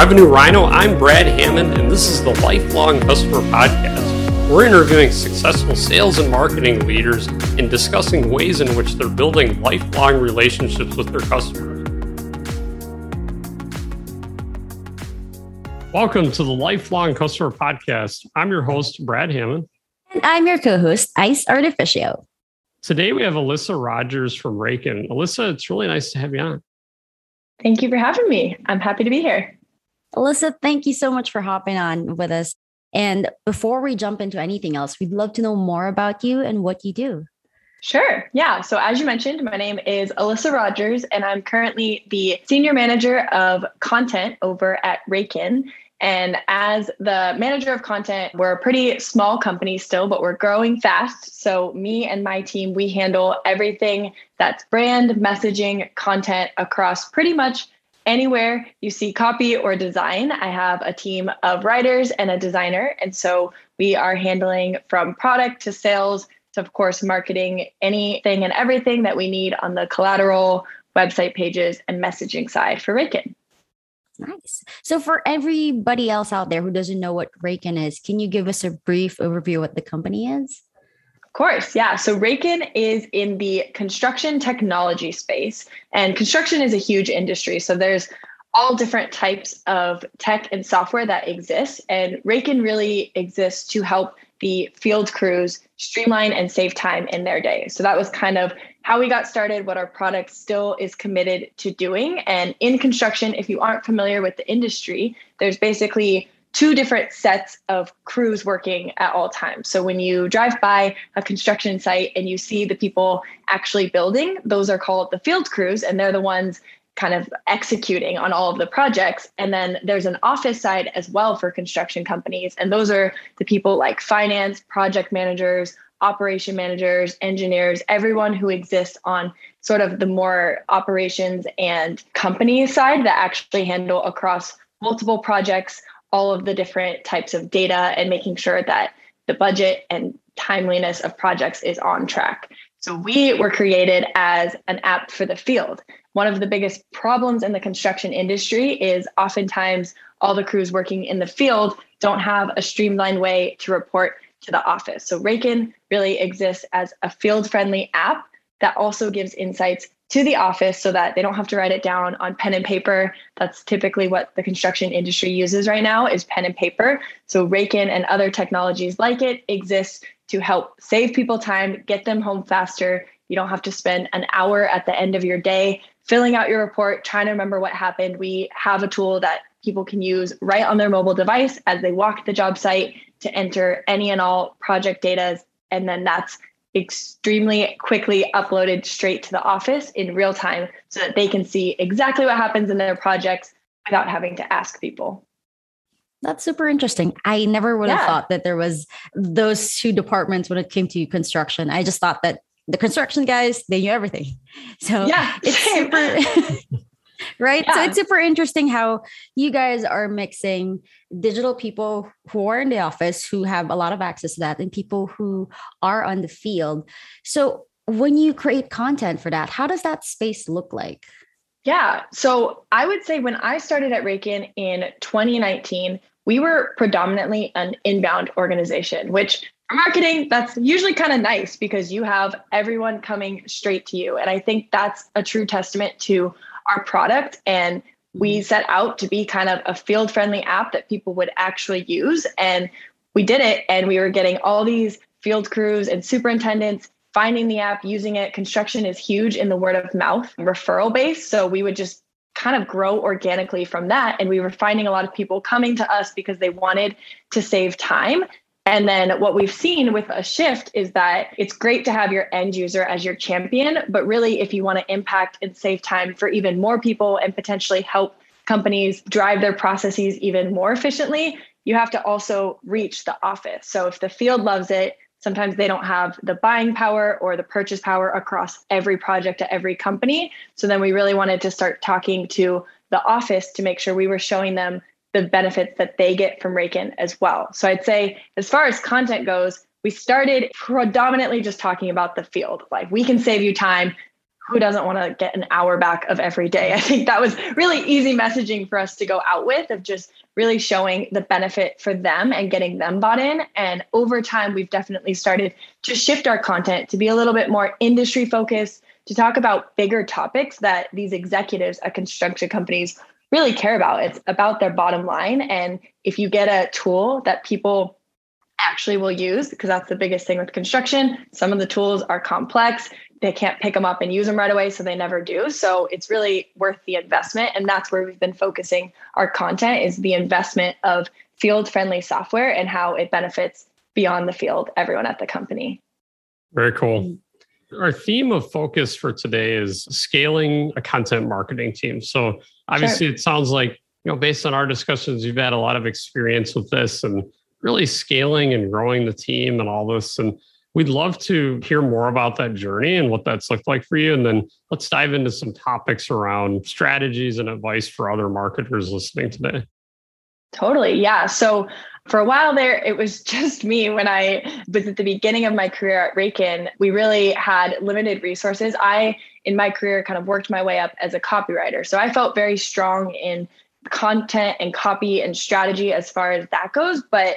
Revenue Rhino, I'm Brad Hammond, and this is the Lifelong Customer Podcast. We're interviewing successful sales and marketing leaders and discussing ways in which they're building lifelong relationships with their customers. Welcome to the Lifelong Customer Podcast. I'm your host, Brad Hammond. And I'm your co host, Ice Artificio. Today we have Alissa Rogers from Raken. Alissa, it's really nice to have you on. Thank you for having me. I'm happy to be here. Alissa, thank you so much for hopping on with us. And before we jump into anything else, we'd love to know more about you and what you do. Sure. Yeah. So, as you mentioned, my name is Alissa Rogers, and I'm currently the Senior Manager of Content over at Raken. And as the manager of content, we're a pretty small company still, but we're growing fast. So, me and my team, we handle everything that's brand, messaging, content across pretty much anywhere you see copy or design, I have a team of writers and a designer. And so we are handling from product to sales to, of course, marketing anything and everything that we need on the collateral, website pages, and messaging side for Raken. Nice. So, for everybody else out there who doesn't know what Raken is, can you give us a brief overview of what the company is? Of course, yeah. So Raken is in the construction technology space, and construction is a huge industry. So there's all different types of tech and software that exists, and Raken really exists to help the field crews streamline and save time in their day. So that was kind of how we got started, what our product still is committed to doing. And in construction, if you aren't familiar with the industry, there's basically two different sets of crews working at all times. So when you drive by a construction site and you see the people actually building, those are called the field crews, and they're the ones kind of executing on all of the projects. And then there's an office side as well for construction companies. And those are the people like finance, project managers, operation managers, engineers, everyone who exists on sort of the more operations and company side that actually handle across multiple projects all of the different types of data and making sure that the budget and timeliness of projects is on track. So we were created as an app for the field. One of the biggest problems in the construction industry is oftentimes all the crews working in the field don't have a streamlined way to report to the office. So Raken really exists as a field friendly app that also gives insights to the office so that they don't have to write it down on pen and paper. That's typically what the construction industry uses right now is pen and paper. So Raken and other technologies like it exist to help save people time, get them home faster. You don't have to spend an hour at the end of your day filling out your report, trying to remember what happened. We have a tool that people can use right on their mobile device as they walk the job site to enter any and all project data. And then that's extremely quickly uploaded straight to the office in real time so that they can see exactly what happens in their projects without having to ask people. That's super interesting. I never would have thought that there was those two departments when it came to construction. I just thought that the construction guys, they knew everything. So yeah, it's super right? Yeah. So it's super interesting how you guys are mixing digital people who are in the office who have a lot of access to that and people who are on the field. So when you create content for that, how does that space look like? Yeah. So I would say when I started at Raken in 2019, we were predominantly an inbound organization, which for marketing, that's usually kind of nice because you have everyone coming straight to you. And I think that's a true testament to our product and we mm-hmm. set out to be kind of a field friendly app that people would actually use and we did it and we were getting all these field crews and superintendents finding the app using it construction is huge in the word of mouth referral base so we would just kind of grow organically from that and we were finding a lot of people coming to us because they wanted to save time and then what we've seen with a shift is that it's great to have your end user as your champion, but really, if you want to impact and save time for even more people and potentially help companies drive their processes even more efficiently, you have to also reach the office. So if the field loves it, sometimes they don't have the buying power or the purchase power across every project at every company. So then we really wanted to start talking to the office to make sure we were showing them the benefits that they get from Raken as well. So I'd say, as far as content goes, we started predominantly just talking about the field. Like, we can save you time. who doesn't want to get an hour back of every day? I think that was really easy messaging for us to go out with of just really showing the benefit for them and getting them bought in. And over time, we've definitely started to shift our content to be a little bit more industry focused, to talk about bigger topics that these executives at construction companies really care about. It's about their bottom line. And if you get a tool that people actually will use, because that's the biggest thing with construction, some of the tools are complex. They can't pick them up and use them right away, so they never do. So it's really worth the investment. And that's where we've been focusing our content is the investment of field friendly software and how it benefits beyond the field, everyone at the company. Very cool. Mm-hmm. Our theme of focus for today is scaling a content marketing team. So obviously sure. it sounds like, you know, based on our discussions, you've had a lot of experience with this and really scaling and growing the team and all this. And we'd love to hear more about that journey and what that's looked like for you. And then let's dive into some topics around strategies and advice for other marketers listening today. Totally. Yeah. So for a while there, it was just me when I was at the beginning of my career at Raken. We really had limited resources. I, in my career, kind of worked my way up as a copywriter. So I felt very strong in content and copy and strategy as far as that goes. But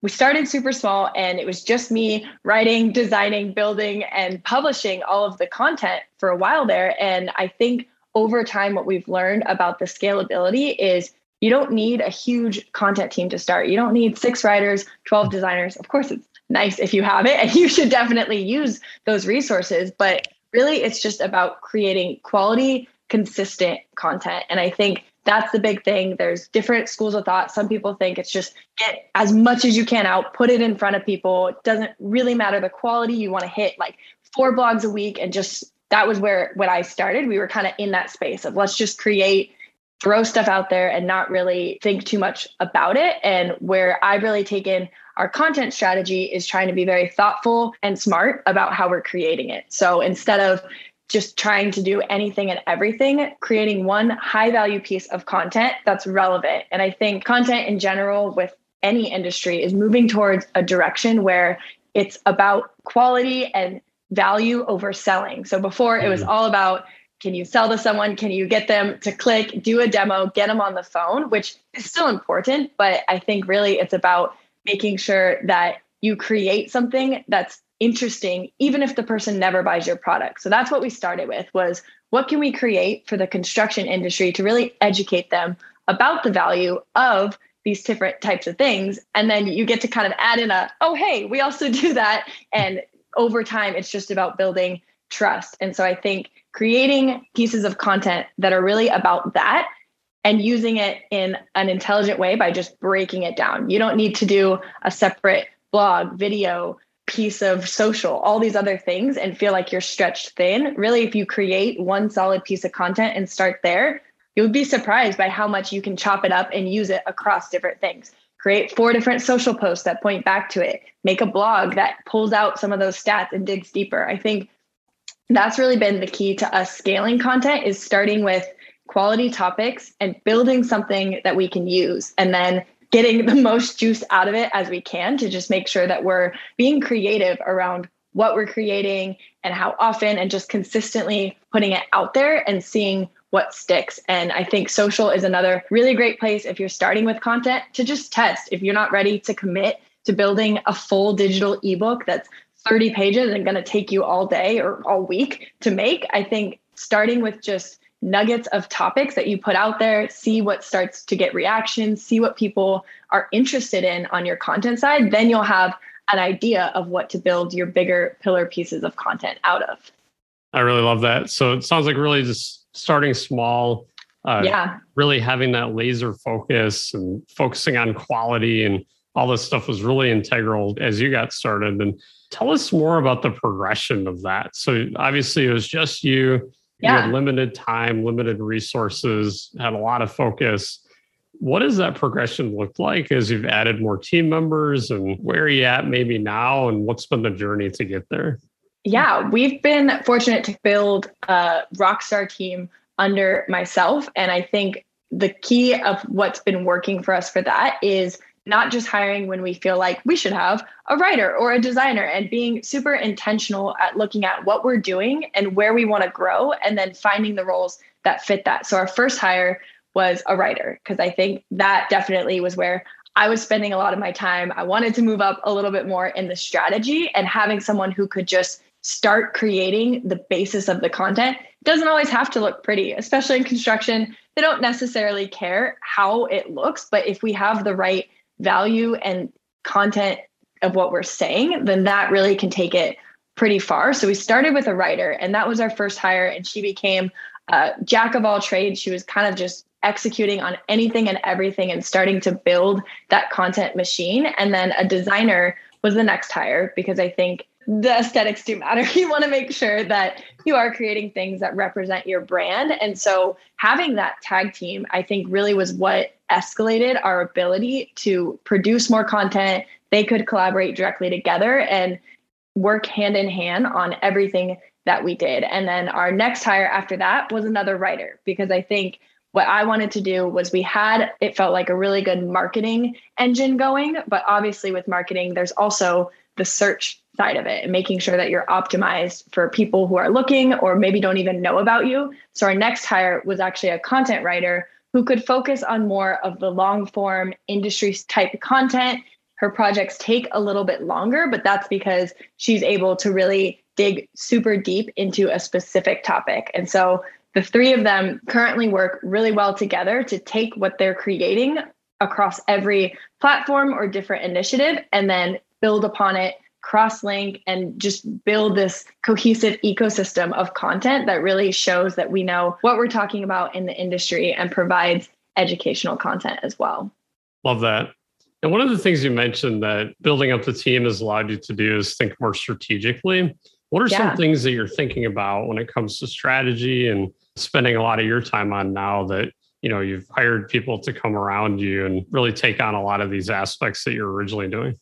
we started super small and it was just me writing, designing, building, and publishing all of the content for a while there. And I think over time, what we've learned about the scalability is you don't need a huge content team to start. You don't need six writers, 12 designers. Of course, it's nice if you have it, and you should definitely use those resources. But really, it's just about creating quality, consistent content. And I think that's the big thing. There's different schools of thought. Some people think it's just get as much as you can out, put it in front of people. It doesn't really matter the quality. You want to hit like four blogs a week and just that was where when I started, we were kind of in that space of let's just create throw stuff out there and not really think too much about it. And where I've really taken our content strategy is trying to be very thoughtful and smart about how we're creating it. So instead of just trying to do anything and everything, creating one high value piece of content that's relevant. And I think content in general with any industry is moving towards a direction where it's about quality and value over selling. So before it was mm-hmm. all about can you sell to someone? Can you get them to click, do a demo, get them on the phone, which is still important. But I think really it's about making sure that you create something that's interesting, even if the person never buys your product. So that's what we started with was what can we create for the construction industry to really educate them about the value of these different types of things. And then you get to kind of add in a, oh, hey, we also do that. And over time, it's just about building trust. And so I think creating pieces of content that are really about that and using it in an intelligent way by just breaking it down. You don't need to do a separate blog, video, piece of social, all these other things, and feel like you're stretched thin. Really, if you create one solid piece of content and start there, you'll be surprised by how much you can chop it up and use it across different things. Create four different social posts that point back to it. Make a blog that pulls out some of those stats and digs deeper. I think that's really been the key to us scaling content is starting with quality topics and building something that we can use and then getting the most juice out of it as we can to just make sure that we're being creative around what we're creating and how often and just consistently putting it out there and seeing what sticks. And I think social is another really great place if you're starting with content to just test. If you're not ready to commit to building a full digital ebook that's 30 pages and going to take you all day or all week to make. I think starting with just nuggets of topics that you put out there, see what starts to get reactions, see what people are interested in on your content side, then you'll have an idea of what to build your bigger pillar pieces of content out of. I really love that. So it sounds like really just starting small, uh, yeah, really having that laser focus and focusing on quality and all this stuff was really integral as you got started. And tell us more about the progression of that. So obviously it was just you. Yeah. You had limited time, limited resources, had a lot of focus. What does that progression look like as you've added more team members and where are you at maybe now and what's been the journey to get there? Yeah, we've been fortunate to build a rockstar team under myself. And I think the key of what's been working for us for that is not just hiring when we feel like we should have a writer or a designer and being super intentional at looking at what we're doing and where we want to grow and then finding the roles that fit that. So our first hire was a writer because I think that definitely was where I was spending a lot of my time. I wanted to move up a little bit more in the strategy and having someone who could just start creating the basis of the content it doesn't always have to look pretty, especially in construction. They don't necessarily care how it looks, but if we have the right value and content of what we're saying, then that really can take it pretty far. So we started with a writer, and that was our first hire, and she became a jack of all trades. She was kind of just executing on anything and everything and starting to build that content machine. And then a designer was the next hire because I think the aesthetics do matter. You want to make sure that you are creating things that represent your brand. And so having that tag team, I think really was what escalated our ability to produce more content. They could collaborate directly together and work hand in hand on everything that we did. And then our next hire after that was another writer because I think what I wanted to do was we had it felt like a really good marketing engine going, but obviously with marketing there's also the search side of it and making sure that you're optimized for people who are looking or maybe don't even know about you. So our next hire was actually a content writer who could focus on more of the long form industry type content. Her projects take a little bit longer, but that's because she's able to really dig super deep into a specific topic. And so the three of them currently work really well together to take what they're creating across every platform or different initiative and then build upon it cross link and just build this cohesive ecosystem of content that really shows that we know what we're talking about in the industry and provides educational content as well. Love that. And one of the things you mentioned that building up the team has allowed you to do is think more strategically. What are yeah. some things that you're thinking about when it comes to strategy and spending a lot of your time on now that you know you've hired people to come around you and really take on a lot of these aspects that you're originally doing?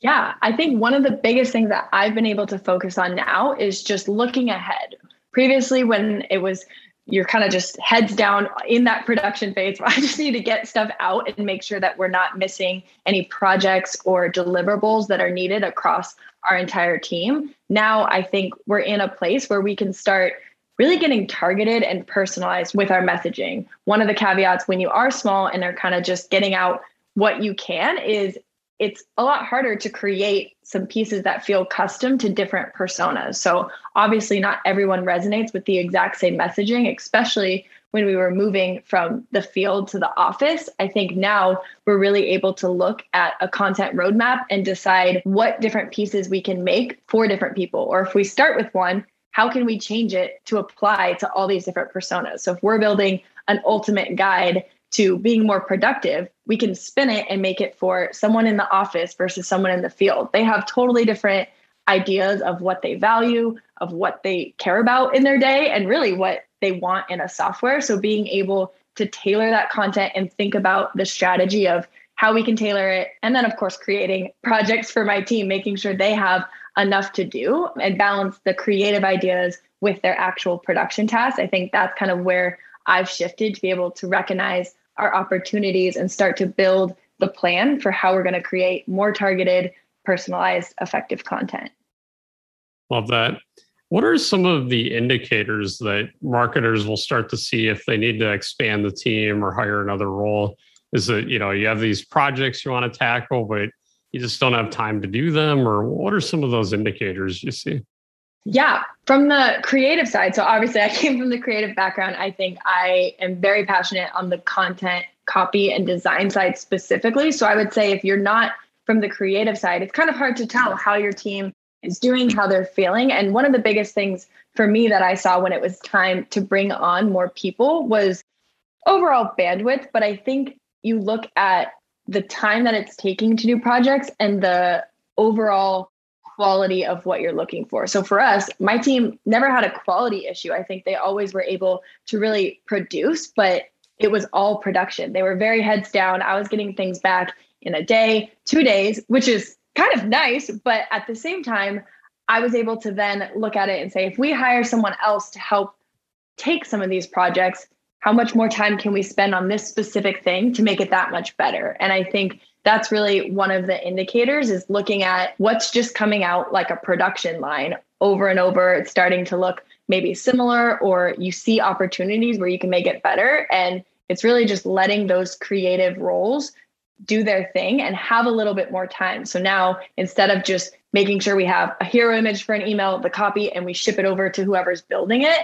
Yeah, I think one of the biggest things that I've been able to focus on now is just looking ahead. Previously, when it was you're kind of just heads down in that production phase. I just need to get stuff out and make sure that we're not missing any projects or deliverables that are needed across our entire team. Now, I think we're in a place where we can start really getting targeted and personalized with our messaging. One of the caveats when you are small and are kind of just getting out what you can is it's a lot harder to create some pieces that feel custom to different personas. So, obviously, not everyone resonates with the exact same messaging, especially when we were moving from the field to the office. I think now we're really able to look at a content roadmap and decide what different pieces we can make for different people. Or if we start with one, how can we change it to apply to all these different personas? So, if we're building an ultimate guide to being more productive, we can spin it and make it for someone in the office versus someone in the field. They have totally different ideas of what they value, of what they care about in their day, and really what they want in a software. So being able to tailor that content and think about the strategy of how we can tailor it. And then, of course, creating projects for my team, making sure they have enough to do and balance the creative ideas with their actual production tasks. I think that's kind of where I've shifted to be able to recognize our opportunities and start to build the plan for how we're going to create more targeted, personalized, effective content. Love that. What are some of the indicators that marketers will start to see if they need to expand the team or hire another role? Is it, you know, you have these projects you want to tackle, but you just don't have time to do them? Or what are some of those indicators you see? Yeah, from the creative side. So obviously, I came from the creative background. I think I am very passionate on the content, copy, and design side specifically. So I would say if you're not from the creative side, it's kind of hard to tell how your team is doing, how they're feeling. And one of the biggest things for me that I saw when it was time to bring on more people was overall bandwidth. But I think you look at the time that it's taking to do projects and the overall quality of what you're looking for. So for us, my team never had a quality issue. I think they always were able to really produce, but it was all production. They were very heads down. I was getting things back in a day, two days, which is kind of nice. But at the same time, I was able to then look at it and say, if we hire someone else to help take some of these projects, how much more time can we spend on this specific thing to make it that much better? And I think that's really one of the indicators is looking at what's just coming out like a production line over and over. It's starting to look maybe similar, or you see opportunities where you can make it better. And it's really just letting those creative roles do their thing and have a little bit more time. So now instead of just making sure we have a hero image for an email, the copy, and we ship it over to whoever's building it,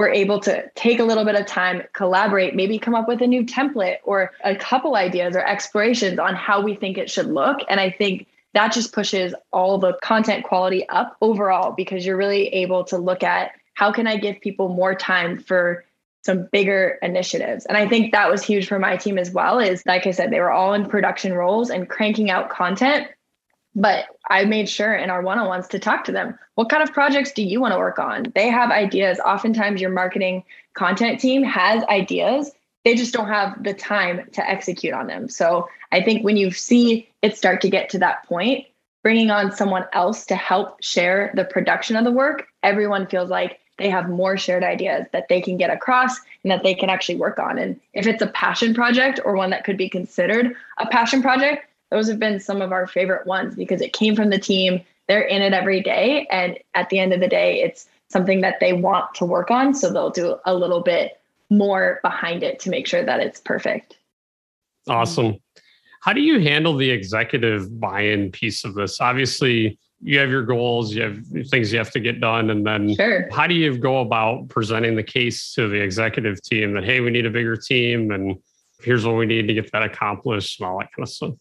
we're able to take a little bit of time, collaborate, maybe come up with a new template or a couple ideas or explorations on how we think it should look. And I think that just pushes all the content quality up overall because you're really able to look at how can I give people more time for some bigger initiatives. And I think that was huge for my team as well is like I said they were all in production roles and cranking out content but I made sure in our one-on-ones to talk to them. What kind of projects do you want to work on? They have ideas. Oftentimes your marketing content team has ideas. They just don't have the time to execute on them. So I think when you see it start to get to that point, bringing on someone else to help share the production of the work, everyone feels like they have more shared ideas that they can get across and that they can actually work on. And if it's a passion project or one that could be considered a passion project, those have been some of our favorite ones because it came from the team. They're in it every day. And at the end of the day, it's something that they want to work on. So they'll do a little bit more behind it to make sure that it's perfect. Awesome. How do you handle the executive buy in piece of this? Obviously, you have your goals, you have things you have to get done. And then sure. how do you go about presenting the case to the executive team that, hey, we need a bigger team and here's what we need to get that accomplished and all that kind of stuff?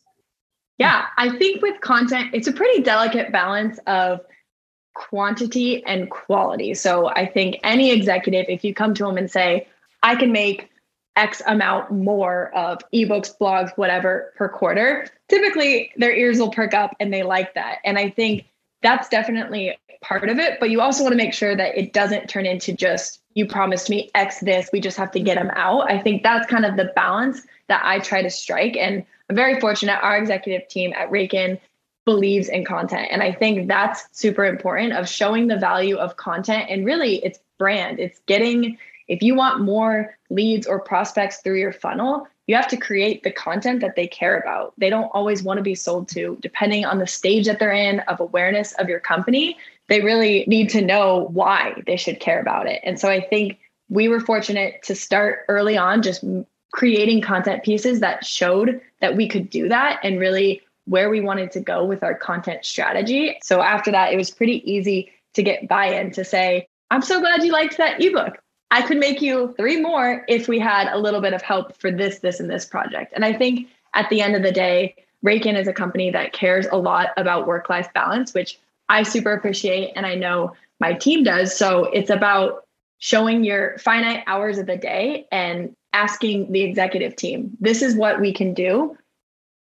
Yeah, I think with content, it's a pretty delicate balance of quantity and quality. So I think any executive, if you come to them and say, I can make X amount more of ebooks, blogs, whatever per quarter, typically their ears will perk up and they like that. And I think that's definitely part of it. But you also want to make sure that it doesn't turn into just, you promised me X this, we just have to get them out. I think that's kind of the balance that I try to strike. And I'm very fortunate. Our executive team at Raken believes in content. And I think that's super important of showing the value of content and really it's brand. It's getting if you want more leads or prospects through your funnel, you have to create the content that they care about. They don't always want to be sold to, depending on the stage that they're in of awareness of your company. They really need to know why they should care about it. And so I think we were fortunate to start early on, just creating content pieces that showed that we could do that and really where we wanted to go with our content strategy. So after that, it was pretty easy to get buy in to say, I'm so glad you liked that ebook. I could make you three more if we had a little bit of help for this, this, and this project. And I think at the end of the day, Raken is a company that cares a lot about work life balance, which I super appreciate. And I know my team does. So it's about showing your finite hours of the day and asking the executive team, this is what we can do.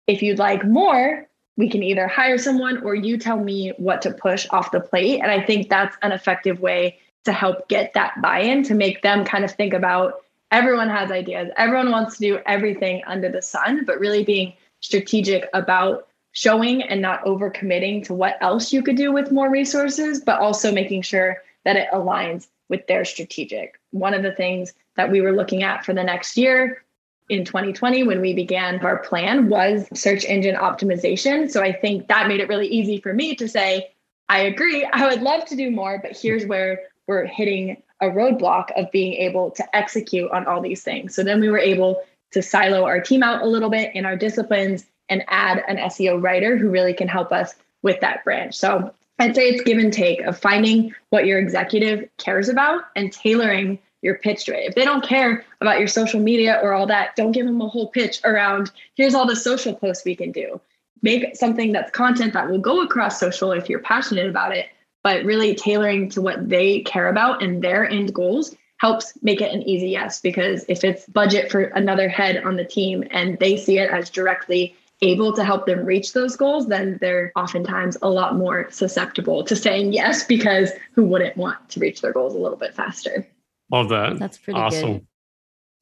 If you'd like more, we can either hire someone or you tell me what to push off the plate. And I think that's an effective way to help get that buy in to make them kind of think about everyone has ideas, everyone wants to do everything under the sun, but really being strategic about showing and not over committing to what else you could do with more resources, but also making sure that it aligns with their strategic. One of the things that we were looking at for the next year in 2020 when we began our plan was search engine optimization. So I think that made it really easy for me to say, I agree, I would love to do more, but here's where we're hitting a roadblock of being able to execute on all these things. So then we were able to silo our team out a little bit in our disciplines and add an SEO writer who really can help us with that branch. So I'd say it's give and take of finding what your executive cares about and tailoring your pitch to it. If they don't care about your social media or all that, don't give them a whole pitch around here's all the social posts we can do. Make something that's content that will go across social if you're passionate about it, but really tailoring to what they care about and their end goals helps make it an easy yes. Because if it's budget for another head on the team and they see it as directly able to help them reach those goals, then they're oftentimes a lot more susceptible to saying yes because who wouldn't want to reach their goals a little bit faster? Love that. That's pretty awesome. Good.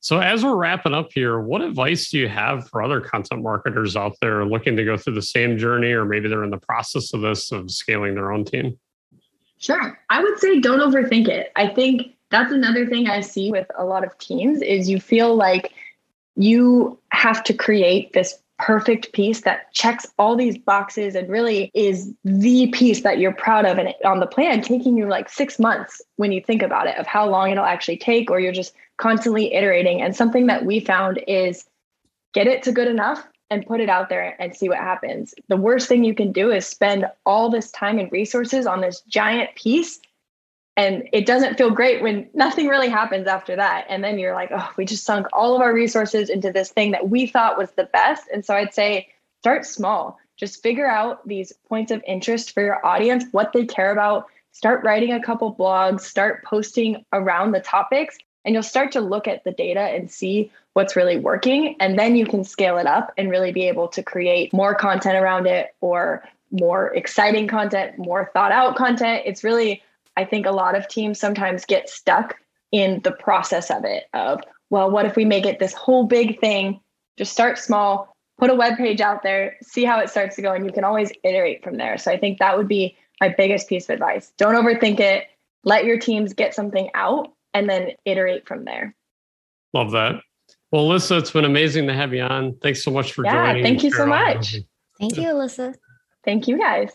So, as we're wrapping up here, what advice do you have for other content marketers out there looking to go through the same journey, or maybe they're in the process of this of scaling their own team? Sure. I would say don't overthink it. I think that's another thing I see with a lot of teams is you feel like you have to create this perfect piece that checks all these boxes and really is the piece that you're proud of and on the plan taking you like 6 months when you think about it of how long it'll actually take or you're just constantly iterating and something that we found is get it to good enough and put it out there and see what happens. The worst thing you can do is spend all this time and resources on this giant piece and it doesn't feel great when nothing really happens after that. And then you're like oh we just sunk all of our resources into this thing that we thought was the best. And so i'd say start small. Just figure out these points of interest for your audience what they care about. Start writing a couple blogs start posting around the topics and you'll start to look at the data and see what's really working. And then you can scale it up and really be able to create more content around it or more exciting content more thought out content. It's really I think a lot of teams sometimes get stuck in the process of it of, well, what if we make it this whole big thing? Just start small, put a web page out there, see how it starts to go, and you can always iterate from there. So I think that would be my biggest piece of advice. Don't overthink it. Let your teams get something out and then iterate from there. Love that. Well, Alissa, it's been amazing to have you on. Thanks so much for yeah, joining. Thank you so much. Thank you, Alissa. Thank you guys.